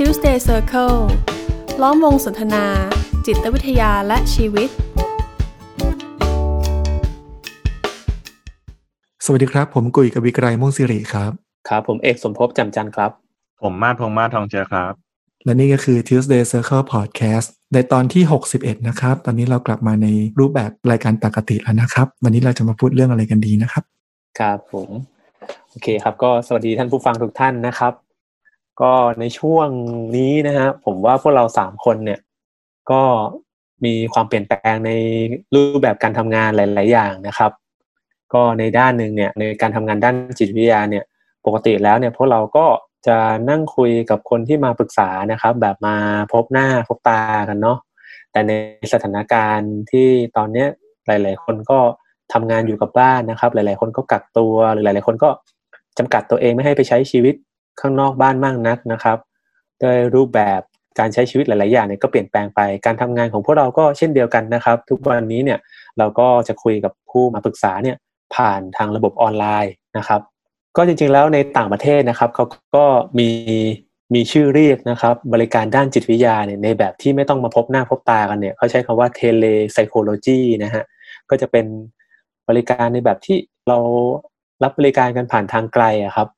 Tuesday Circle ล้อมวงสนทนา จิตวิทยาและชีวิต สวัสดีครับ ผมกุยกบิกรายม่วงสิริครับ ครับ ผมเอกสมภพจำจันทร์ครับ ผมมาทองมาทองเจอครับ และนี่ก็คือ Tuesday Circle Podcast ในตอนที่ 61 นะครับ ตอนนี้เรากลับมาในรูปแบบรายการปกติแล้วนะครับ วันนี้เราจะมาพูดเรื่องอะไรกันดีนะครับ ครับผม โอเคครับ ก็สวัสดีท่านผู้ฟังทุกท่านนะครับ ก็ในช่วงนี้นะฮะผมว่าพวกเราสามคนเนี่ย ก็มีความเปลี่ยนแปลงในรูปแบบการทำงานหลาย ๆ อย่างนะครับ ก็ในด้านหนึ่งเนี่ยในการทำงานด้านจิตวิทยาเนี่ย ปกติแล้วเนี่ยพวกเราก็จะนั่งคุยกับคนที่มาปรึกษานะครับ แบบมาพบหน้าพบตากันเนาะแต่ในสถานการณ์ที่ตอนเนี้ยหลาย ๆ คนก็ทำงานอยู่กับบ้านนะครับ หลาย ๆ คนก็กักตัวหรือหลาย ๆ คนก็จำกัดตัวเองไม่ให้ไปใช้ชีวิต ข้างนอกบ้านมากนักนะครับโดยรูปแบบการใช้ชีวิตหลาย ๆ อย่างเนี่ยก็เปลี่ยนแปลงไป การทำงานของพวกเราก็เช่นเดียวกันนะครับ ทุกวันนี้เนี่ยเราก็จะคุยกับผู้มาปรึกษาเนี่ยผ่านทางระบบออนไลน์นะครับ ก็จริง ๆ แล้วในต่างประเทศนะครับเขาก็มีมีชื่อเรียกนะครับ บริการด้านจิตวิทยาเนี่ยในแบบที่ไม่ต้องมาพบหน้าพบตากันเนี่ยเขาใช้คำว่าเทเลไซโคโลจีนะฮะก็จะเป็นบริการในแบบที่เรารับบริการกันผ่านทางไกลอะครับ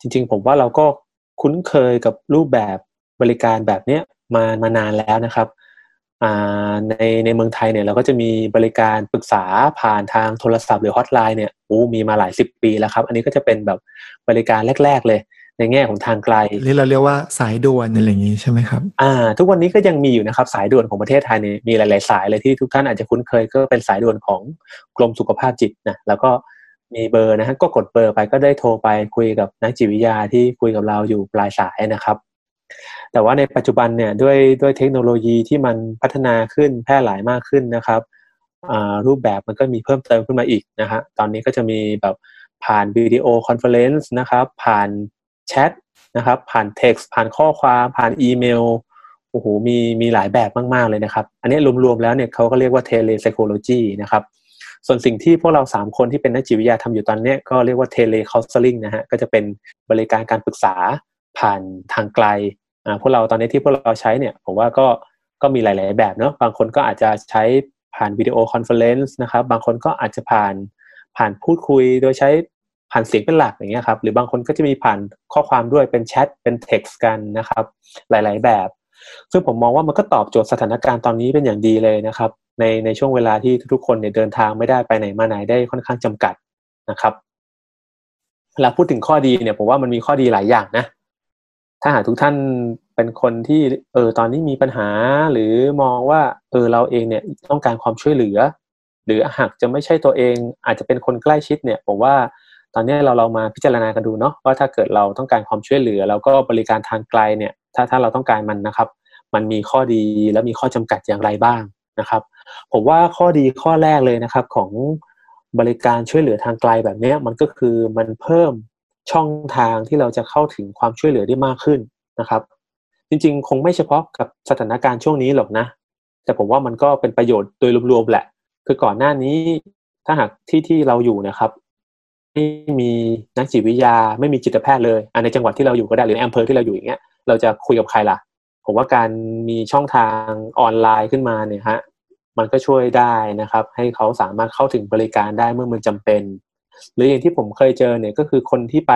จริง ๆ ผมว่าเราก็คุ้นเคยกับรูปแบบบริการแบบเนี้ยมามานานแล้วนะครับในในเมืองไทยเนี่ยเราก็จะมีบริการปรึกษาผ่านทางโทรศัพท์หรือฮอตไลน์เนี่ยโอ้มีมาหลายสิบปีแล้วครับ อันนี้ก็จะเป็นแบบบริการแรก ๆ เลย ในแง่ของทางไกลนี่เราเรียกว่าสายด่วนอะไรอย่างนี้ใช่ไหมครับอ่า ทุกวันนี้ก็ยังมีอยู่นะครับสายด่วนของประเทศไทยเนี่ยมีหลาย ๆ สายเลยที่ทุกท่านอาจจะคุ้นเคยก็เป็นสายด่วนของกรมสุขภาพจิตนะแล้วก็ มีเบอร์นะฮะก็กดเบอร์ไปก็ได้โทรไปคุยกับนักจิตวิทยาที่คุยกับเราอยู่ปลายสายนะครับ แต่ว่าในปัจจุบันเนี่ยด้วยด้วยเทคโนโลยีที่มันพัฒนาขึ้นแพร่หลายมากขึ้นนะครับรูปแบบมันก็มีเพิ่มเติมขึ้นมาอีกนะฮะตอนนี้ก็จะมีแบบผ่าน video conference นะครับ ผ่านแชทนะครับผ่านเท็กซ์ผ่านข้อความ ผ่านอีเมลโอ้โหมีมีหลายแบบมาก ๆ เลยนะครับ อันนี้รวม ๆ แล้วเนี่ยเขาก็เรียกว่า telepsychology นะครับ ส่วนสิ่งที่พวกเราสามคนที่เป็นนักจิตวิทยาทำอยู่ตอนนี้ก็เรียกว่า telecounseling นะฮะก็จะเป็นบริการการปรึกษาผ่านทางไกลอ่าพวกเราตอนนี้ที่พวกเราใช้เนี่ยผมว่าก็ก็มีหลาย ๆ แบบเนาะบางคนก็อาจจะใช้ผ่าน video conference นะครับบางคนก็อาจจะผ่านผ่านพูดคุยโดยใช้ผ่านเสียงเป็นหลักอย่างเงี้ยครับหรือบางคนก็จะมีผ่านข้อความด้วยเป็นแชทเป็นเท็กซ์กันนะครับหลาย ๆ แบบ ซึ่งผมมองว่ามันก็ตอบโจทย์สถานการณ์ตอนนี้เป็นอย่างดีเลยนะครับ ในในช่วงเวลาที่ทุกคนเนี่ยเดินทางไม่ได้ไปไหนมาไหนได้ค่อนข้างจำกัดนะครับเวลาพูดถึงข้อดีเนี่ยผมว่ามันมีข้อดีหลายอย่างนะ ถ้าหากทุกท่านเป็นคนที่เออตอนนี้มีปัญหาหรือมองว่าเออเราเองเนี่ยต้องการความช่วยเหลือ หรือหากจะไม่ใช่ตัวเอง อาจจะเป็นคนใกล้ชิดเนี่ยผมว่าตอนนี้เราเรามาพิจารณากันดูเนาะว่าถ้าเกิดเราต้องการความช่วยเหลือ แล้วก็บริการทางไกลเนี่ย ถ้าถ้าเราต้องการมันนะครับ มันมีข้อดีและมีข้อจำกัดอย่างไรบ้างนะครับ ผมว่าข้อดีข้อแรกเลยนะครับของบริการช่วยเหลือทางไกลแบบนี้มันก็คือมันเพิ่มช่องทางที่เราจะเข้าถึงความช่วยเหลือได้มากขึ้นนะครับ จริงๆ คงไม่เฉพาะกับสถานการณ์ช่วงนี้หรอกนะ แต่ผมว่ามันก็เป็นประโยชน์โดยรวมๆแหละ คือก่อนหน้านี้ถ้าหากที่ที่เราอยู่นะครับไม่มีนักจิตวิทยาไม่มีจิตแพทย์เลยในจังหวัดที่เราอยู่ก็ได้หรือในอำเภอที่เราอยู่อย่างเงี้ย เราจะคุยกับใครล่ะ ผมว่าการมีช่องทางออนไลน์ขึ้นมาเนี่ยฮะมันก็ช่วยได้นะครับ ให้เขาสามารถเข้าถึงบริการได้เมื่อมันจำเป็น หรืออย่างที่ผมเคยเจอเนี่ยก็คือคนที่ไป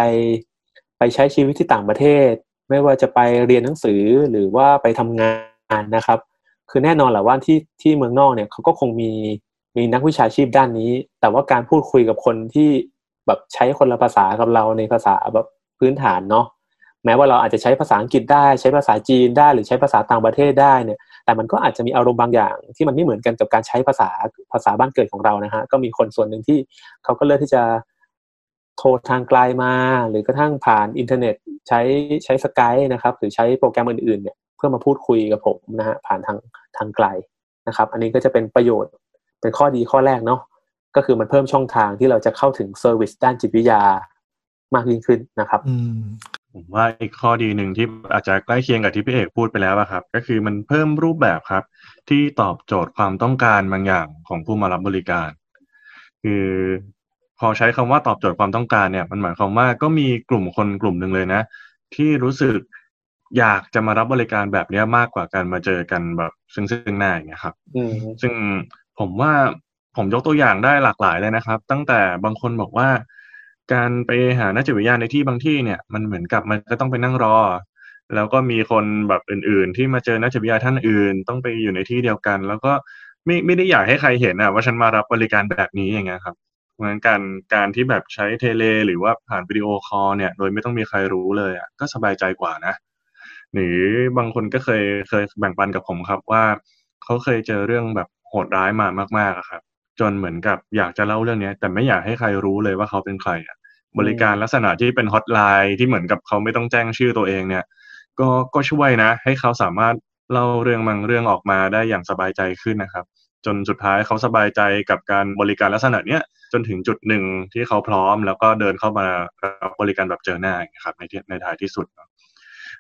ไปใช้ชีวิตที่ต่างประเทศ ไม่ว่าจะไปเรียนหนังสือหรือว่าไปทำงานนะครับ คือแน่นอนแหละว่าที่ที่เมืองนอกเนี่ยเขาก็คงมีมีนักวิชาชีพด้านนี้ แต่ว่าการพูดคุยกับคนที่แบบใช้คนละภาษากับเราในภาษาแบบพื้นฐานเนาะ แม้ว่าเราอาจจะใช้ภาษาอังกฤษได้ใช้ภาษาจีนได้ หรือใช้ภาษาต่างประเทศได้เนี่ยแต่มันก็อาจจะมีอารมณ์บางอย่างที่มันไม่เหมือนกันกับการใช้ภาษาภาษาบ้านเกิดของเรานะฮะก็มีคนส่วนหนึ่งที่เขาก็เลือกที่จะโทรทางไกลมา หรือกระทั่งผ่านอินเทอร์เน็ตใช้ใช้สกายนะครับหรือใช้โปรแกรมอื่นๆเนี่ยเพื่อมาพูดคุยกับผมนะฮะผ่านทางทางไกลนะครับ อันนี้ก็จะเป็นประโยชน์เป็นข้อดีข้อแรกเนาะก็คือมันเพิ่มช่องทางที่เราจะเข้าถึง service ด้านจิตวิทยามากยิ่งขึ้นนะครับ ผมว่าอีกข้อดีหนึ่งที่อาจจะใกล้เคียงกับที่พี่เอกพูดไปแล้วครับ ก็คือมันเพิ่มรูปแบบครับ ที่ตอบโจทย์ความต้องการบางอย่างของผู้มารับบริการ คือพอใช้คำว่าตอบโจทย์ความต้องการเนี่ย มันหมายความว่าก็มีกลุ่มคนกลุ่มหนึ่งเลยนะ ที่รู้สึกอยากจะมารับบริการแบบเนี้ยมากกว่าการมาเจอกันแบบซึ่งซึ่งหน้าอย่างเงี้ยครับอืมซึ่งผมว่าผมยกตัวอย่างได้หลากหลายเลยนะครับ ตั้งแต่บางคนบอกว่า การไปหานักจิตวิทยาในที่บางที่เนี่ยมันเหมือนกับมันก็ต้องไปนั่งรอ แล้วก็มีคนแบบอื่น ๆ ที่มาเจอนักจิตวิทยาท่านอื่น ต้องไปอยู่ในที่เดียวกัน แล้วก็ไม่ไม่ได้อยากให้ใครเห็นอะว่าฉันมารับบริการแบบนี้อย่างเงี้ยครับเพราะฉะนั้นการการที่แบบใช้เทเล หรือว่าผ่านวิดีโอคอลเนี่ย โดยไม่ต้องมีใครรู้เลยอะก็สบายใจกว่านะ หรือบางคนก็เคยเคยแบ่งปันกับผมครับว่าเขาเคยเจอเรื่องแบบโหดร้ายมามากๆครับ จนเหมือนกับอยากจะเล่าเรื่องนี้แต่ไม่อยากให้ใครรู้เลยว่าเขาเป็นใครอะ บริการลักษณะที่เป็นฮอตไลน์ที่เหมือนกับเขาไม่ต้องแจ้งชื่อตัวเองเนี่ย ก็ก็ช่วยนะ ให้เขาสามารถเล่าเรื่องบางเรื่องออกมาได้อย่างสบายใจขึ้นนะครับ จนสุดท้ายเขาสบายใจกับการบริการลักษณะเนี้ยจนถึงจุดหนึ่งที่เขาพร้อม แล้วก็เดินเข้ามารับบริการแบบเจอหน้าอย่างเงี้ยครับในที่ในท้ายที่สุดเนาะ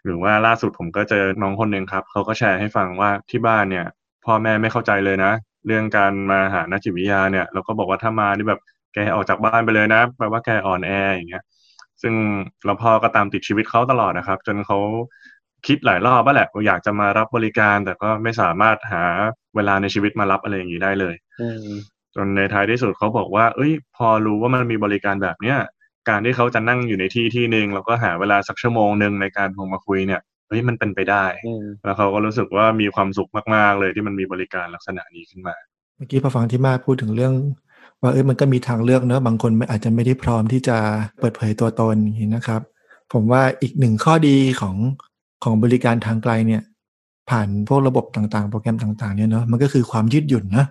หรือว่าล่าสุดผมก็เจอน้องคนหนึ่งครับเขาก็แชร์ให้ฟังว่าที่บ้านเนี่ยพ่อแม่ไม่เข้าใจเลยนะ เรื่องการมาหานักจิตวิทยาเนี่ยเราก็บอกว่าถ้ามานี่แบบ แกออกจากบ้านไปเลยนะแปลว่าแกอ่อนแออย่างเงี้ย ซึ่งเราพ่อก็ตามติดชีวิตเขาตลอดนะครับ จนเขาคิดหลายรอบว่าแหละว่าอยากจะมารับบริการ แต่ก็ไม่สามารถหาเวลาในชีวิตมารับอะไรอย่างนี้ได้เลยอืมจนในท้ายที่สุดเขาบอกว่า เอ้ย พอรู้ว่ามันมีบริการแบบเนี้ยการที่เขาจะนั่งอยู่ในที่ที่หนึ่งแล้วก็หาเวลาสักชั่วโมงหนึ่งในการโทรมาคุยเนี่ยเฮ้ยมันเป็นไปได้อืมแล้วเขาก็รู้สึกว่ามีความสุขมากๆเลยที่มันมีบริการลักษณะนี้ขึ้นมา เมื่อกี้พอฟังที่มาพูดถึงเรื่อง ว่าเอ้ยมันก็มีทางเลือกเนอะบางคนอาจจะไม่ได้พร้อมที่จะเปิดเผยตัวตนอย่างนี้นะครับ ผมว่าอีกหนึ่งข้อดีของของบริการทางไกลเนี่ย ผ่านพวกระบบต่างๆ โปรแกรมต่างๆเนี่ยเนอะมันก็คือความยืดหยุ่นนะ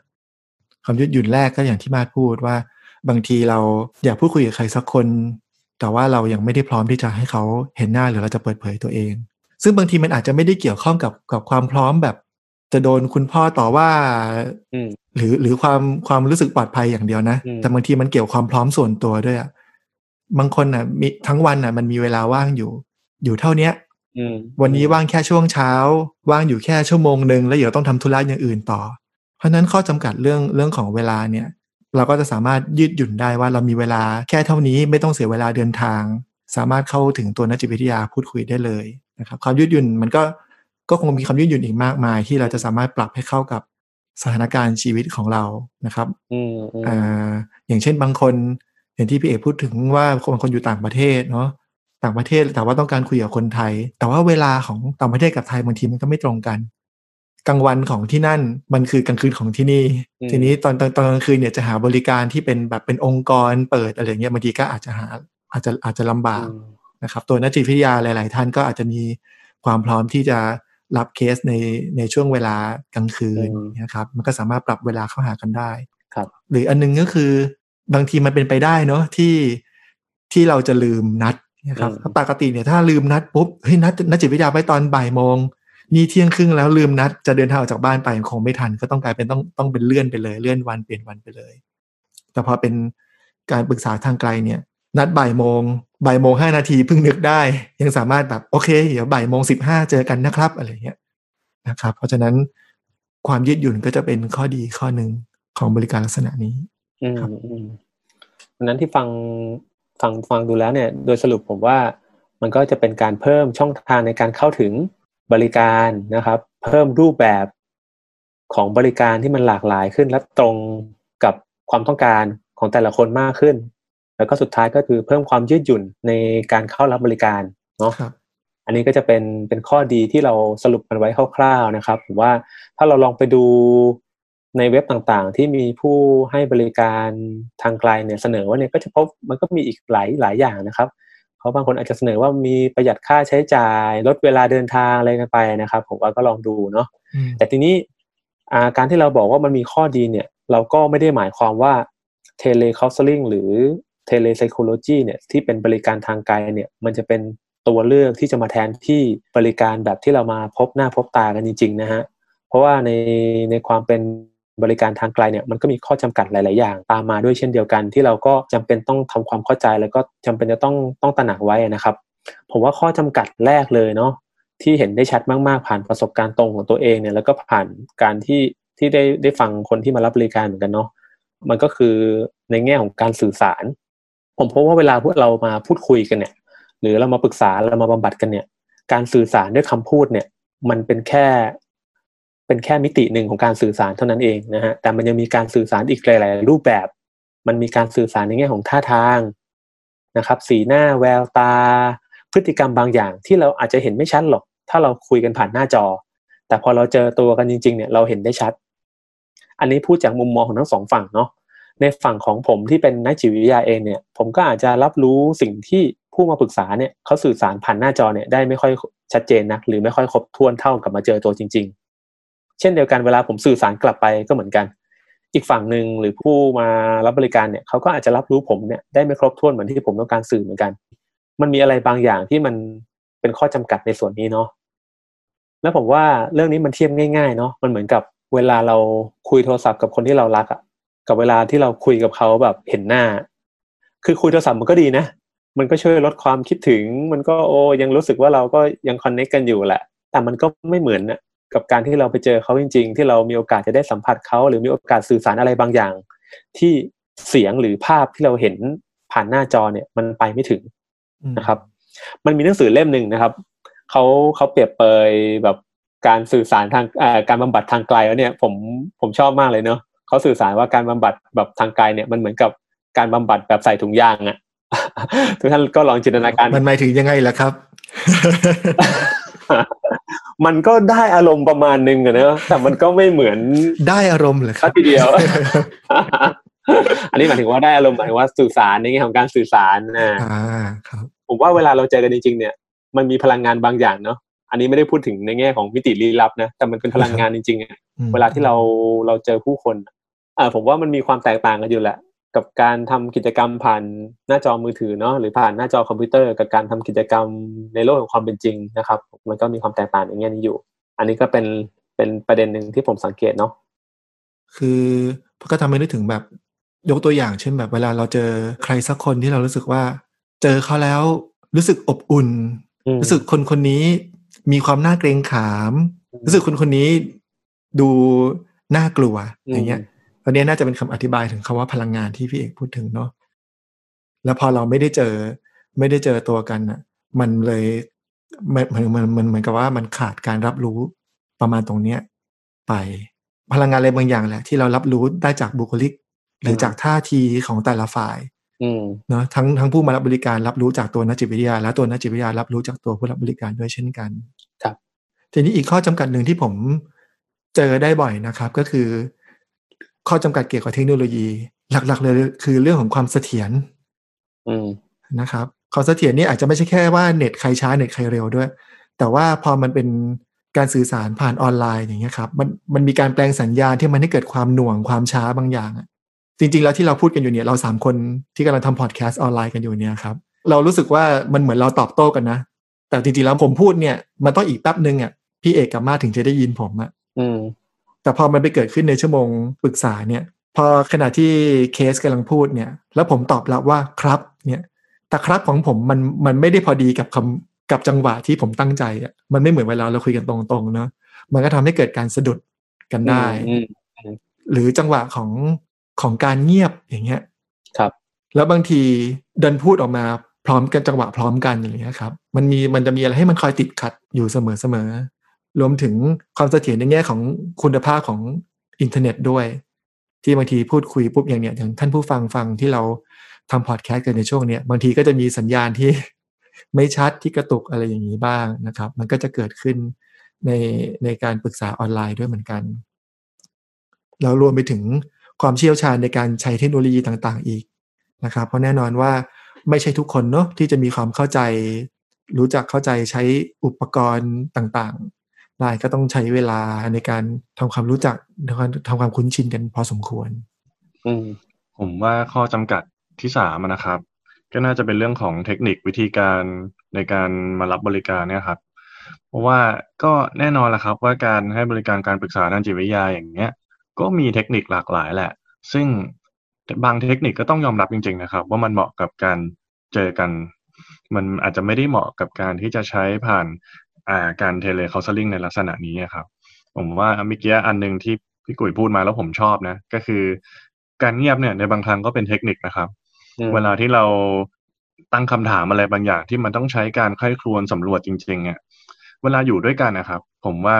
ความยืดหยุ่นแรกก็อย่างที่มาพูดว่า บางทีเราอยากพูดคุยกับใครสักคน แต่ว่าเรายังไม่ได้พร้อมที่จะให้เขาเห็นหน้าหรือเราจะเปิดเผยตัวเอง ซึ่งบางทีมันอาจจะไม่ได้เกี่ยวข้องกับกับความพร้อมแบบ จะโดนคุณพ่อต่อว่าอืมหรือหรือความความรู้สึกปลอดภัยอย่างเดียวนะอืมแต่บางทีมันเกี่ยวความพร้อมส่วนตัวด้วยอะบางคนอะ มีทั้งวันอะ มันมีเวลาว่างอยู่ อยู่เท่าเนี้ยอืมวันนี้ว่างแค่ช่วงเช้า ว่างอยู่แค่ชั่วโมงหนึ่งแล้วเดี๋ยวต้องทำธุระอย่างอื่นต่อ เพราะฉะนั้นข้อจำกัดเรื่องเรื่องของเวลาเนี่ย เราก็จะสามารถยืดหยุ่นได้ว่าเรามีเวลาแค่เท่านี้ไม่ต้องเสียเวลาเดินทาง สามารถเข้าถึงตัวนักจิตวิทยาพูดคุยได้เลยนะครับ ความยืดหยุ่นมันก็ ก็คงมีความยืดหยุ่นอีกมากมาย ที่เราจะสามารถปรับให้เข้ากับสถานการณ์ชีวิตของเรานะครับอืมอืมอ่าอย่างเช่นบางคนอย่างที่พี่เอกพูดถึงว่าคนบางคนอยู่ต่างประเทศเนาะต่างประเทศแต่ว่าต้องการคุยกับคนไทย แต่ว่าเวลาของต่างประเทศกับไทยบางทีมันก็ไม่ตรงกันกลางวันของที่นั่นมันคือกลางคืนของที่นี่ ทีนี้ตอนตอนตอนกลางคืนเนี่ยจะหาบริการที่เป็นแบบเป็นองค์กรเปิดอะไรเงี้ยบางทีก็อาจจะหาอาจจะอาจจะลำบากอืมนะครับ ตัวนักจิตวิทยาหลาย ๆ ท่านก็อาจจะมีความพร้อมที่จะ รับเคสในในช่วงเวลากลางคืนอืมนะครับ มันก็สามารถปรับเวลาเข้าหากันได้ครับ หรืออันนึงก็คือบางทีมันเป็นไปได้เนาะที่ที่เราจะลืมนัดนะครับปกติเนี่ยถ้าลืมนัดปุ๊บเฮ้ยนัดนัดจิตวิทยาไว้ตอนบ่ายโมงนี่เที่ยงครึ่งแล้วลืมนัดจะเดินทางออกจากบ้านไปคงไม่ทันก็ต้องกลายเป็นต้องต้องเป็นเลื่อนไปเลย เลื่อนวันเปลี่ยนวันไปเลย แต่พอเป็นการปรึกษาทางไกลเนี่ย นัดบ่ายโมง บ่ายโมงห้านาทีเพิ่งนึกได้ ยังสามารถแบบโอเค เดี๋ยวบ่ายโมงสิบห้าเจอกันนะครับอะไรเงี้ยนะครับ เพราะฉะนั้นความยืดหยุ่นก็จะเป็นข้อดีข้อหนึ่งของบริการลักษณะนี้อืมครับอืมดังนั้นที่ฟังฟังฟังดูแล้วเนี่ย โดยสรุปผมว่ามันก็จะเป็นการเพิ่มช่องทางในการเข้าถึงบริการนะครับ เพิ่มรูปแบบของบริการที่มันหลากหลายขึ้นและตรงกับความต้องการของแต่ละคนมากขึ้น แล้วก็สุดท้ายก็คือเพิ่มความยืดหยุ่นในการเข้ารับบริการเนาะครับอันนี้ก็จะเป็นเป็นข้อดีที่เราสรุปกันไว้คร่าวๆนะครับผมว่าถ้าเราลองไปดูในเว็บต่างๆ ที่มีผู้ให้บริการทางไกลเนี่ยเสนอว่าเนี่ยก็จะพบมันก็มีอีกหลายหลายอย่างนะครับเพราะบางคนอาจจะเสนอว่ามีประหยัดค่าใช้จ่ายลดเวลาเดินทางอะไรกันไปนะครับ ผมว่าก็ลองดูเนาะอืมแต่ทีนี้อ่าการที่เราบอกว่ามันมีข้อดีเนี่ย เราก็ไม่ได้หมายความว่าเทเลค o ส s ลิงหรือ เทเลไซโคโลจีเนี่ยที่เป็นบริการทางไกลเนี่ยมันจะเป็นตัวเลือกที่จะมาแทนที่บริการแบบที่เรามาพบหน้าพบตากันจริงๆนะฮะเพราะว่าในในความเป็นบริการทางไกลเนี่ยมันก็มีข้อจำกัดหลาย ๆ อย่าง ตามมาด้วยเช่นเดียวกัน ที่เราก็จำเป็นต้องทำความเข้าใจแล้วก็จำเป็นจะต้องต้องตระหนักไว้นะครับ ผมว่าข้อจำกัดแรกเลยเนาะที่เห็นได้ชัดมาก ๆ ผ่านประสบการณ์ตรงของตัวเองเนี่ยแล้วก็ผ่านการที่ที่ได้ได้ฟังคนที่มารับบริการเหมือนกันเนาะมันก็คือในแง่ของการสื่อสาร ผมพบว่าเวลาพวกเรามาพูดคุยกันเนี่ย หรือเรามาปรึกษาเรามาบำบัดกันเนี่ย การสื่อสารด้วยคำพูดเนี่ย มันเป็นแค่ เป็นแค่มิติหนึ่งของการสื่อสารเท่านั้นเองนะฮะแต่มันยังมีการสื่อสารอีกหลาย ๆ รูปแบบ มันมีการสื่อสารในแง่ของท่าทางนะครับ สีหน้าแววตา พฤติกรรมบางอย่างที่เราอาจจะเห็นไม่ชัดหรอก ถ้าเราคุยกันผ่านหน้าจอ แต่พอเราเจอตัวกันจริง ๆ เนี่ยเราเห็นได้ชัด อันนี้พูดจากมุมมองของทั้งสองฝั่งเนาะ ในฝั่งของผมที่เป็นนักจิตวิทยาเองเนี่ย ผมก็อาจจะรับรู้สิ่งที่ผู้มาปรึกษาเนี่ยเขาสื่อสารผ่านหน้าจอเนี่ยได้ไม่ค่อยชัดเจนนักหรือไม่ค่อยครบถ้วนเท่ากับมาเจอตัวจริง ๆ เช่นเดียวกันเวลาผมสื่อสารกลับไปก็เหมือนกัน อีกฝั่งหนึ่งหรือผู้มารับบริการเนี่ยเขาก็อาจจะรับรู้ผมเนี่ยได้ไม่ครบถ้วนเหมือนที่ผมต้องการสื่อเหมือนกัน มันมีอะไรบางอย่างที่มันเป็นข้อจำกัดในส่วนนี้เนาะแล้วผมว่าเรื่องนี้มันเทียบง่ายๆเนาะมันเหมือนกับเวลาเราคุยโทรศัพท์กับคนที่เรารักอะ กับเวลาที่เราคุยกับเขาแบบเห็นหน้า คือคุยโทรศัพท์มันก็ดีนะ มันก็ช่วยลดความคิดถึง มันก็โอ้ยังรู้สึกว่าเราก็ยังคอนเนคกันอยู่แหละ แต่มันก็ไม่เหมือนนะกับการที่เราไปเจอเขาจริง ๆ ที่เรามีโอกาสจะได้สัมผัสเขาหรือมีโอกาสสื่อสารอะไรบางอย่าง ที่เสียงหรือภาพที่เราเห็นผ่านหน้าจอเนี่ย มันไปไม่ถึงนะครับ มันมีหนังสือเล่มหนึ่งนะครับเขาเขาเปรียบเปยแบบการสื่อสารทางการบำบัดทางไกลแล้วเนี่ย ผมผมชอบมากเลยเนาะ เขาสื่อสารว่าการบำบัดแบบทางไกลเนี่ยมันเหมือนกับการบำบัดแบบใส่ถุงยางอะทุกท่านก็ลองจินตนาการ มันหมายถึงยังไงล่ะครับ มันก็ได้อารมณ์ประมาณนึงอะเนอะแต่มันก็ไม่เหมือนได้อารมณ์เหรอครับทีเดียว อันนี้หมายถึงว่าได้อารมณ์หมายถึงว่าสื่อสารในแง่ของการสื่อสารนะอ่าครับผมว่าเวลาเราเจอกันจริง ๆ เนี่ย มันมีพลังงานบางอย่างเนาะอันนี้ไม่ได้พูดถึงในแง่ของมิติลี้ลับนะ แต่มันเป็นพลังงานจริงๆอะเวลาที่เราเราเจอผู้คน อ่าผมว่ามันมีความแตกต่างกันอยู่แหละ กับการทำกิจกรรมผ่านหน้าจอมือถือเนาะหรือผ่านหน้าจอคอมพิวเตอร์ กับการทำกิจกรรมในโลกของความเป็นจริงนะครับ มันก็มีความแตกต่างในแง่นี้อยู่ อันนี้ก็เป็นเป็นประเด็นหนึ่งที่ผมสังเกตเนาะคือก็ทำให้นึกถึงแบบยกตัวอย่างเช่นแบบเวลาเราเจอใครสักคนที่เรารู้สึกว่า เจอเขาแล้วรู้สึกอบอุ่น รู้สึกคนคนนี้มีความน่าเกรงขาม รู้สึกคนคนนี้ดูน่ากลัวอย่างเงี้ย ตอนนี้น่าจะเป็นคำอธิบายถึงคำว่าพลังงานที่พี่เอกพูดถึงเนาะแล้วพอเราไม่ได้เจอ ไม่ได้เจอตัวกันอะ มันเลยมันมันมันมันเหมือนกับว่ามันขาดการรับรู้ประมาณตรงเนี้ย ไปพลังงานอะไรบางอย่างแหละ ที่เรารับรู้ได้จากบุคลิก หรือจากท่าทีของแต่ละฝ่ายเนาะทั้งทั้งผู้มารับบริการรับรู้จากตัวนักจิตวิทยา และตัวนักจิตวิทยารับรู้จากตัวผู้รับบริการด้วยเช่นกัน ครับ ทีนี้อีกข้อจำกัดหนึ่งที่ผมเจอได้บ่อยนะครับ ก็คือ ข้อจำกัดเกี่ยวกับเทคโนโลยี หลักๆเลยคือเรื่องของความเสถียรนะครับความเสถียรนี่อาจจะไม่ใช่แค่ว่าเน็ตใครช้าเน็ตใครเร็วด้วย แต่ว่าพอมันเป็นการสื่อสารผ่านออนไลน์อย่างเงี้ยครับมันมันมีการแปลงสัญญาณที่มันให้เกิดความหน่วงความช้าบางอย่างอะจริง ๆ แล้วที่เราพูดกันอยู่เนี่ยเราสามคนที่กำลังทำพอดแคสต์ออนไลน์กันอยู่เนี่ยครับเรารู้สึกว่ามันเหมือนเราตอบโต้กันนะ แต่จริงๆแล้วผมพูดเนี่ยมันต้องอีกแป๊บนึงอะพี่เอกกับมาถึงจะได้ยินผมอะ แต่พอมันไปเกิดขึ้นในชั่วโมงปรึกษาเนี่ย พอขณะที่เคสกำลังพูดเนี่ย แล้วผมตอบรับว่าครับเนี่ยแต่ครับของผมมันมันไม่ได้พอดีกับคำกับจังหวะที่ผมตั้งใจอะมันไม่เหมือนเวลาเราคุยกันตรงๆเนาะมันก็ทำให้เกิดการสะดุดกันได้ หรือจังหวะของของการเงียบอย่างเงี้ยครับ แล้วบางทีเดินพูดออกมาพร้อมกันจังหวะพร้อมกันอย่างเงี้ยครับ มันมีมันจะมีอะไรให้มันคอยติดขัดอยู่เสมอเสมอ รวมถึงความเสถียรในแง่ของคุณภาพของอินเทอร์เน็ตด้วย ที่บางทีพูดคุยปุ๊บอย่างเนี้ยอย่างท่านผู้ฟังฟังที่เราทำพอดแคสต์กันในช่วงเนี้ยบางทีก็จะมีสัญญาณที่ไม่ชัดที่กระตุกอะไรอย่างนี้บ้างนะครับ มันก็จะเกิดขึ้นในในการปรึกษาออนไลน์ด้วยเหมือนกันแล้วรวมไปถึงความเชี่ยวชาญในการใช้เทคโนโลยีต่างๆ อีกนะครับ เพราะแน่นอนว่าไม่ใช่ทุกคนเนาะที่จะมีความเข้าใจ รู้จักเข้าใจใช้อุปกรณ์ต่าง ๆได้ก็ต้องใช้เวลาในการทำความรู้จักทำความคุ้นชินกันพอสมควร อืมผมว่าข้อจำกัดที่สามนะครับ ก็น่าจะเป็นเรื่องของเทคนิควิธีการในการมารับบริการเนี่ยครับ เพราะว่าก็แน่นอนแหละครับ ว่าการให้บริการการปรึกษาด้านจิตวิทยาอย่างเงี้ย ก็มีเทคนิคหลากหลายแหละ ซึ่งบางเทคนิคก็ต้องยอมรับจริง ๆ นะครับ ว่ามันเหมาะกับการเจอกัน มันอาจจะไม่ได้เหมาะกับการที่จะใช้ผ่านอ่า การเทเลคาสลิงในลักษณะนี้ครับ ผมว่าเมื่อกี้อันหนึ่งที่พี่กุยพูดมาแล้วผมชอบนะ ก็คือการเงียบเนี่ยในบางครั้งก็เป็นเทคนิคนะครับ เวลาที่เราตั้งคำถามอะไรบางอย่างที่มันต้องใช้การค่อยครวนสำรวจจริงๆอะเวลาอยู่ด้วยกันนะครับ ผมว่า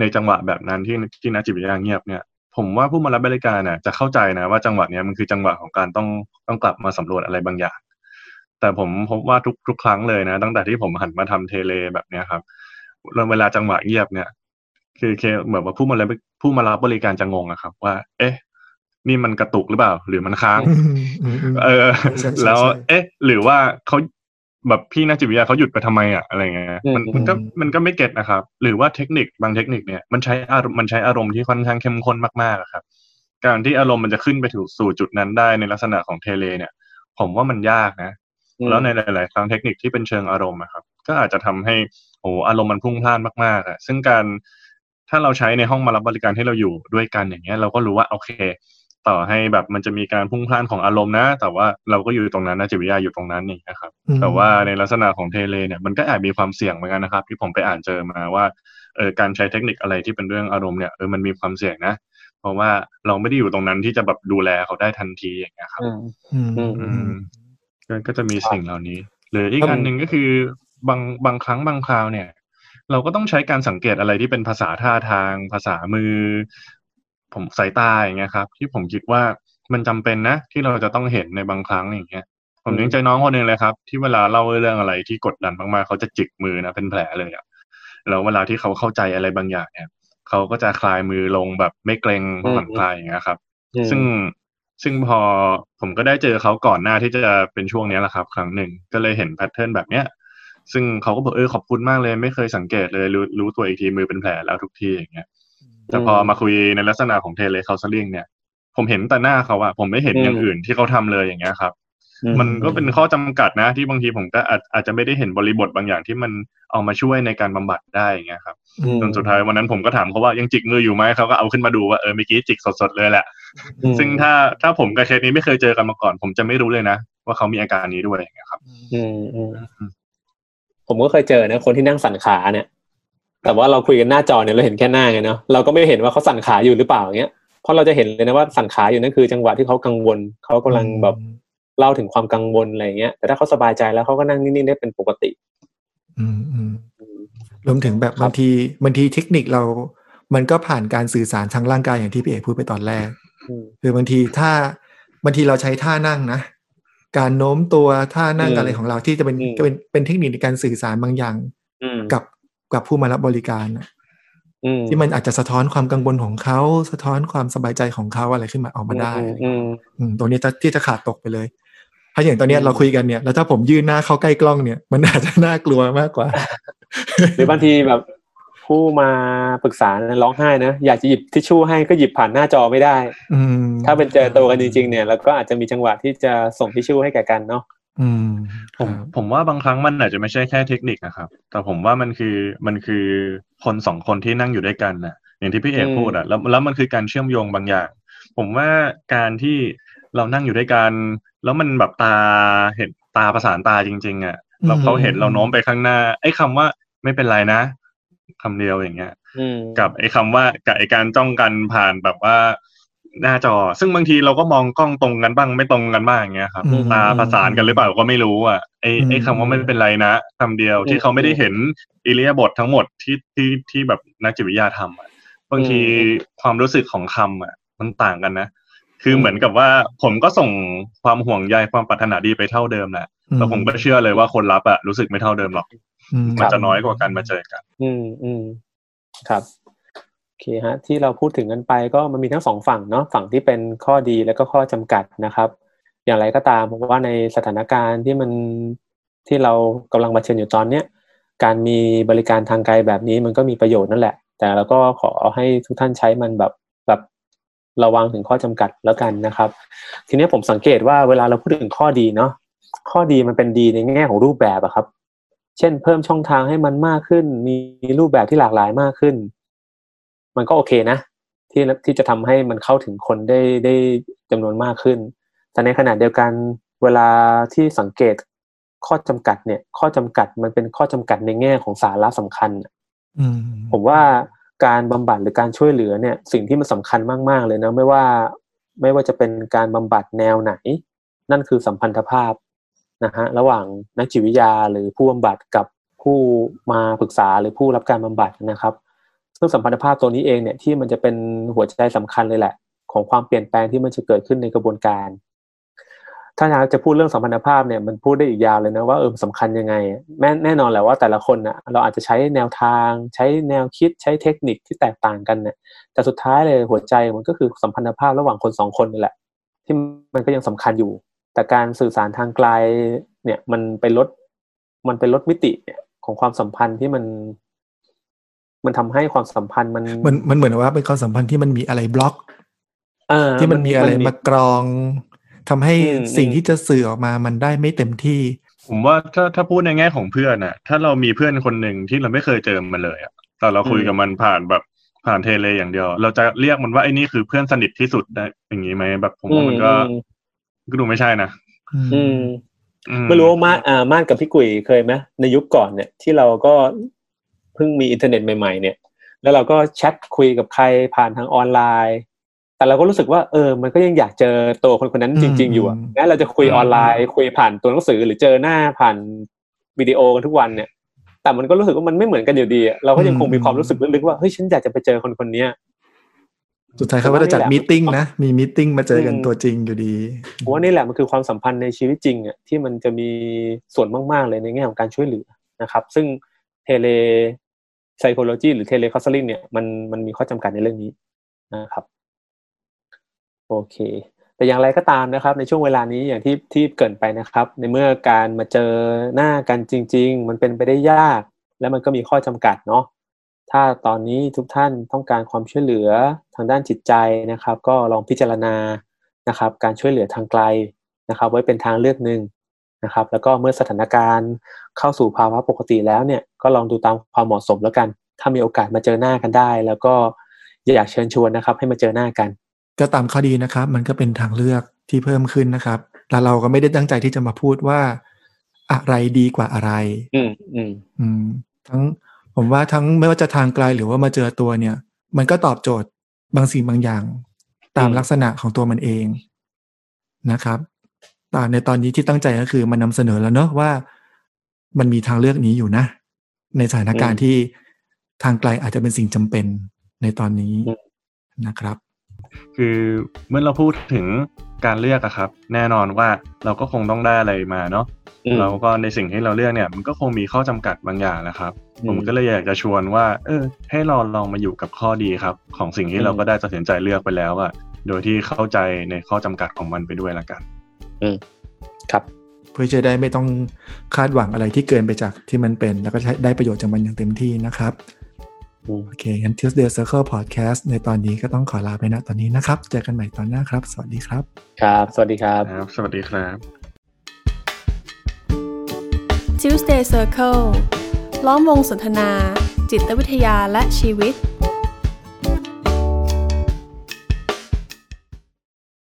ในจังหวะแบบนั้นที่ที่นักจิตวิทยาเงียบเนี่ยผมว่าผู้มารับบริการน่ะจะเข้าใจนะว่าจังหวะเนี้ยมันคือจังหวะของการต้องต้องกลับมาสำรวจอะไรบางอย่าง แต่ผมพบว่าทุกทุกครั้งเลยนะ ตั้งแต่ที่ผมหันมาทำเทเลแบบเนี้ยครับ เวลาจังหวะเงียบเนี่ย คือเคเหมือนว่าผู้มารับผู้มารับบริการจะงงอะครับ ว่า เอ๊ะ นี่มันกระตุกหรือเปล่า หรือมันค้างอืมอืมอืมเออใช่ใช่แล้วใช่เอ๊ะ หรือว่าเขาแบบพี่นักจิตวิทยาเขาหยุดไปทำไมอะอะไรเงี้ยมันอืมมันก็มันก็ไม่เก็ตนะครับ หรือว่าเทคนิคบางเทคนิคเนี่ยมันใช้อารมณ์มันใช้อารมณ์ที่ค่อนข้างเข้มข้นมากๆอะครับ การที่อารมณ์มันจะขึ้นไปถึงสู่จุดนั้นได้ในลักษณะของ tele เนี่ย ผมว่ามันยากนะ แล้วในหลาย ๆ ครั้งเทคนิคที่เป็นเชิงอารมณ์อะครับ ก็อาจจะทำให้โอ้อารมณ์มันพลุ่งพล่านมากๆอะซึ่งการถ้าเราใช้ในห้องมารับบริการที่เราอยู่ด้วยกันอย่างเงี้ย เราก็รู้ว่าโอเค ต่อให้แบบมันจะมีการพลุ่งพล่านของอารมณ์นะ แต่ว่าเราก็อยู่ตรงนั้นนักจิตวิทยาอยู่ตรงนั้นนี่นะครับอืมแต่ว่าในลักษณะของ tele เนี่ยมันก็แอบมีความเสี่ยงเหมือนกันนะครับ ที่ผมไปอ่านเจอมาว่าเออการใช้เทคนิคอะไรที่เป็นเรื่องอารมณ์เนี่ยเออมันมีความเสี่ยงนะ เพราะว่าเราไม่ได้อยู่ตรงนั้นที่จะแบบดูแลเขาได้ทันทีอย่างเงี้ยครับ อืมอืมอืมอืมก็ก็จะมีสิ่งเหล่านี้หรืออีกอันหนึ่งก็คือ บางบางครั้งบางคราวเนี่ย เราก็ต้องใช้การสังเกตอะไรที่เป็นภาษาท่าทาง ภาษามือ ผมสายตาอย่างเงี้ยครับ ที่ผมคิดว่ามันจำเป็นนะ ที่เราจะต้องเห็นในบางครั้งอย่างเงี้ยผมยังใจน้องคนหนึ่งเลยครับ ที่เวลาเล่าเรื่องอะไรที่กดดันมากๆเขาจะจิกมือนะเป็นแผลเลยอะแล้วเวลาที่เขาเข้าใจอะไรบางอย่างเนี่ยเขาก็จะคลายมือลงแบบไม่เกร็งผ่อนคลายอย่างเงี้ยครับอืมซึ่งซึ่งพอผมก็ได้เจอเขาก่อนหน้าที่จะเป็นช่วงเนี้ยแหละครับ ครั้งหนึ่งก็เลยเห็น pattern แบบเนี้ย ซึ่งเขาก็บอกเออขอบคุณมากเลย ไม่เคยสังเกตเลยรู้รู้ตัวอีกทีมือเป็นแผลแล้วทุกทีอย่างเงี้ยแต่พอมาคุยในลักษณะของ telecounseling เนี่ยผมเห็นแต่หน้าเขาอะผมไม่เห็นอืมอย่างอื่นที่เขาทำเลยอย่างเงี้ยครับอืมมันก็เป็นข้อจำกัดนะ ที่บางทีผมก็อาจอาจจะไม่ได้เห็นบริบทบางอย่างที่มันเอามาช่วยในการบำบัดได้อย่างเงี้ยครับอืมจนสุดท้ายวันนั้นผมก็ถามเขาว่ายังจิกมืออยู่ไหมเขาก็เอาขึ้นมาดูว่าเออเมื่อกี้จิกสดๆเลยแหละอืมซึ่งถ้าถ้าผมกับเคสนี้ไม่เคยเจอกันมาก่อน ผมจะไม่รู้เลยนะ ว่าเขามีอาการนี้ด้วยอย่างเงี้ยครับอืมอืม ผมก็เคยเจอนะคนที่นั่งสั่นขาเนี่ย แต่ว่าเราคุยกันหน้าจอเนี่ยเราเห็นแค่หน้าไงเนาะเราก็ไม่เห็นว่าเขาสั่นขาอยู่หรือเปล่าอย่างเงี้ยเพราะเราจะเห็นเลยนะว่าสั่นขาอยู่นั่นคือ จังหวะที่เขากังวลเขากำลังแบบเล่าถึงความกังวลอะไรเงี้ยแต่ถ้าเขาสบายใจแล้วเขาก็นั่งนิ่งๆได้เป็นปกติ อืมอืมรวมถึงแบบบางทีบางทีเทคนิคเรา มันก็ผ่านการสื่อสารทางร่างกายอย่างที่พี่เอกพูดไปตอนแรกอืมคือบางทีถ้าบางทีเราใช้ท่านั่งนะ การโน้มตัวท่านั่งอืมอะไรของเราที่จะเป็นอืมก็เป็นเป็นเทคนิคในการสื่อสารบางอย่างอืมกับกับผู้มารับบริการนะอืมที่มันอาจจะสะท้อนความกังวลของเขาสะท้อนความสบายใจของเขาอะไรขึ้นมาออกมาได้อืมอืมตรงนี้จะที่จะขาดตกไปเลย ถ้าอย่างตอนเนี้ยอืมเราคุยกันเนี่ย แล้วถ้าผมยื่นหน้าเข้าใกล้กล้องเนี่ย มันอาจจะน่ากลัวมากกว่า หรือบางทีแบบ ผู้มาปรึกษานะร้องไห้นะอยากจะหยิบทิชชู่ให้ก็หยิบผ่านหน้าจอไม่ได้ อืมถ้าเป็นเจอตัวกันจริงๆเนี่ยเราก็อาจจะมีจังหวะที่จะส่งทิชชู่ให้แก่กันเนาะอืมผมผมว่าบางครั้งมันอาจจะไม่ใช่แค่เทคนิคนะครับ แต่ผมว่ามันคือมันคือคนสองคนที่นั่งอยู่ด้วยกันน่ะอย่างที่พี่เอกอืมพูดอะแล้วแล้วมันคือการเชื่อมโยงบางอย่าง ผมว่าการที่เรานั่งอยู่ด้วยกัน แล้วมันแบบตาเห็นตาประสานตาจริง ๆอะแล้วเขาเห็นเราโน้มไปข้างหน้า ไอ้คำว่าไม่เป็นไรนะ คำเดียวอย่างเงี้ยอืมกับไอ้คำว่ากับไอ้การจ้องกันผ่านแบบว่าหน้าจอ ซึ่งบางทีเราก็มองกล้องตรงกันบ้างไม่ตรงกันบ้างอย่างเงี้ยครับอืมตาประสานกันหรือเปล่าก็ไม่รู้อะไอ้อืมไอ้คำว่าไม่เป็นไรนะคำเดียวอืมที่เขาไม่ได้เห็นอิเลียาบททั้งหมดที่ที่ที่แบบนักจิตวิทยาทำอะบางทีอืมความรู้สึกของคำอะ มันต่างกันนะคืออืมเหมือนกับว่าผมก็ส่งความห่วงใยความปรารถนาดีไปเท่าเดิมแหละ แต่ผมก็เชื่อเลยว่าคนรับอะรู้สึกไม่เท่าเดิมหรอกอืมมันจะน้อยกว่าการมาเจอกัน อืมอืมครับโอเคฮะ ที่เราพูดถึงกันไปก็มันมีทั้งสองฝั่งเนาะฝั่งที่เป็นข้อดีแล้วก็ข้อจำกัดนะครับ อย่างไรก็ตามผมว่าในสถานการณ์ที่มันที่เรากำลังมาเชิญอยู่ตอนเนี้ยการมีบริการทางไกลแบบนี้มันก็มีประโยชน์นั่นแหละ แต่เราก็ขอให้ทุกท่านใช้มันแบบแบบระวังถึงข้อจำกัดแล้วกันนะครับ ทีนี้ผมสังเกตว่าเวลาเราพูดถึงข้อดีเนาะ ข้อดีมันเป็นดีในแง่ของรูปแบบอะครับ เช่นเพิ่มช่องทางให้มันมากขึ้น มีรูปแบบที่หลากหลายมากขึ้น มันก็โอเคนะที่ที่จะทำให้มันเข้าถึงคนได้ได้จำนวนมากขึ้น แต่ในขณะเดียวกันเวลาที่สังเกตข้อจำกัดเนี่ย ข้อจำกัดมันเป็นข้อจำกัดในแง่ของสาระสำคัญอืมผมว่าการบำบัดหรือการช่วยเหลือเนี่ย สิ่งที่มันสำคัญมาก ๆ เลยนะไม่ว่าไม่ว่าจะเป็นการบำบัดแนวไหน นั่นคือสัมพันธภาพ นะฮะระหว่างนักจิตวิทยาหรือผู้บำบัดกับผู้มาปรึกษาหรือผู้รับการบำบัดนะครับซึ่งสัมพันธภาพตัวนี้เองเนี่ยที่มันจะเป็นหัวใจสำคัญเลยแหละ ของความเปลี่ยนแปลงที่มันจะเกิดขึ้นในกระบวนการ ถ้าอยากจะพูดเรื่องสัมพันธภาพเนี่ยมันพูดได้อีกยาวเลยนะว่าเออสำคัญยังไงแม่แน่นอนแหละว่าแต่ละคนนะเราอาจจะใช้แนวทาง ใช้แนวคิดใช้เทคนิคที่แตกต่างกันเนี่ยแต่สุดท้ายเลยหัวใจมันก็คือสัมพันธภาพระหว่างคนสองคนนี่แหละ ที่มันก็ยังสำคัญอยู่ แต่การสื่อสารทางไกลเนี่ยมันไปลดมันไปลดมิติเนี่ยของความสัมพันธ์ที่มัน มันทำให้ความสัมพันธ์มันมันมันเหมือนว่าเป็นความสัมพันธ์ที่มันมีอะไรบล็อกเออที่มันมีอะไรมากรองทำให้อืมสิ่งอืมที่จะสื่อออกมามันได้ไม่เต็มที่ ผมว่าถ้าถ้าพูดในแง่ของเพื่อนน่ะถ้าเรามีเพื่อนคนหนึ่งที่เราไม่เคยเจอมันเลยอะแต่เราคุยกับมันผ่านแบบผ่านเทเลอย่างเดียว เราจะเรียกมันว่าไอ้นี่คือเพื่อนสนิทที่สุดได้อย่างนี้ไหมแบบผมว่ามันก็อืม ก็ดูไม่ใช่นะอืมอืไม่รู้ว่ามาดอ่ามาดกับพี่กุยเคยไหมในยุคก่อนเนี่ยที่เราก็เพิ่งมีอินเทอร์เน็ตใหม่ ๆ เนี่ย แล้วเราก็แชทคุยกับใครผ่านทางออนไลน์ แต่เราก็รู้สึกว่า เออ มันก็ยังอยากเจอตัวคนคนนั้นจริง ๆ อยู่อะอืมแม้เราจะคุยออนไลน์ คุยผ่านตัวหนังสือหรือเจอหน้าผ่านวิดีโอกันทุกวันเนี่ย แต่มันก็รู้สึกว่ามันไม่เหมือนกันอยู่ดีอะเราก็ยังคงมีความรู้สึกลึกๆว่าเฮ้ยฉันอยากจะไปเจอคนคนเนี้ย สุดท้ายเขาก็จะจัดผมว่านี่แหละมีตติ้งนะ มี meeting มาเจอกันอืมตัวจริงอยู่ดีผมว่านี่แหละมันคือความสัมพันธ์ในชีวิตจริงอะที่มันจะมีส่วนมากๆเลยในแง่ของการช่วยเหลือนะครับ ซึ่ง telepsychology หรือ telecounseling เนี่ยมันมันมีข้อจำกัดในเรื่องนี้นะครับโอเค แต่อย่างไรก็ตามนะครับ ในช่วงเวลานี้อย่างที่ที่เกริ่นไปนะครับ ในเมื่อการมาเจอหน้ากันจริง ๆ มันเป็นไปได้ยาก และมันก็มีข้อจำกัดเนาะ ถ้าตอนนี้ทุกท่านต้องการความช่วยเหลือทางด้านจิตใจนะครับ ก็ลองพิจารณานะครับ การช่วยเหลือทางไกลนะครับ ไว้เป็นทางเลือกหนึ่งนะครับ แล้วก็เมื่อสถานการณ์เข้าสู่ภาวะปกติแล้วเนี่ยก็ลองดูตามความเหมาะสมแล้วกัน ถ้ามีโอกาสมาเจอหน้ากันได้ แล้วก็อยากเชิญชวนนะครับ ให้มาเจอหน้ากัน ก็ตามข้อดีนะครับ มันก็เป็นทางเลือกที่เพิ่มขึ้นนะครับแล้วเราก็ไม่ได้ตั้งใจที่จะมาพูดว่า อะไรดีกว่าอะไร อืมอืมอืมทั้ง ผมว่าทั้งไม่ว่าจะทางไกลหรือว่ามาเจอตัวเนี่ย มันก็ตอบโจทย์บางสิ่งบางอย่าง ตามอืมลักษณะของตัวมันเองนะครับแต่ในตอนนี้ที่ตั้งใจก็คือมันนำเสนอแล้วเนอะว่า มันมีทางเลือกนี้อยู่นะ ในสถานการณ์ที่ทางไกลอาจจะเป็นสิ่งจำเป็นในตอนนี้นะครับ คือเมื่อเราพูดถึงการเลือกอะครับ แน่นอนว่าเราก็คงต้องได้อะไรมาเนาะอืมแล้วก็ในสิ่งที่เราเลือกเนี่ย มันก็คงมีข้อจำกัดบางอย่างนะครับอืมผมก็เลยอยากจะชวนว่า เออ ให้เราลองมาอยู่กับข้อดีครับ ของสิ่งที่อืมเราก็ได้ตัดสินใจเลือกไปแล้วอะโดยที่เข้าใจในข้อจำกัดของมันไปด้วยละกันครับ เพื่อจะได้ไม่ต้องคาดหวังอะไรที่เกินไปจากที่มันเป็น แล้วก็ใช้ได้ประโยชน์จากมันอย่างเต็มที่นะครับอืม โอเคงั้น Tuesday Circle Podcast ในตอนนี้ก็ต้องขอลาไปณตอนนี้นะครับ เจอกันใหม่ตอนหน้าครับ สวัสดีครับ ครับ สวัสดีครับครับ สวัสดีครับ Tuesday Circle ล้อมวงสนทนา จิตวิทยาและชีวิต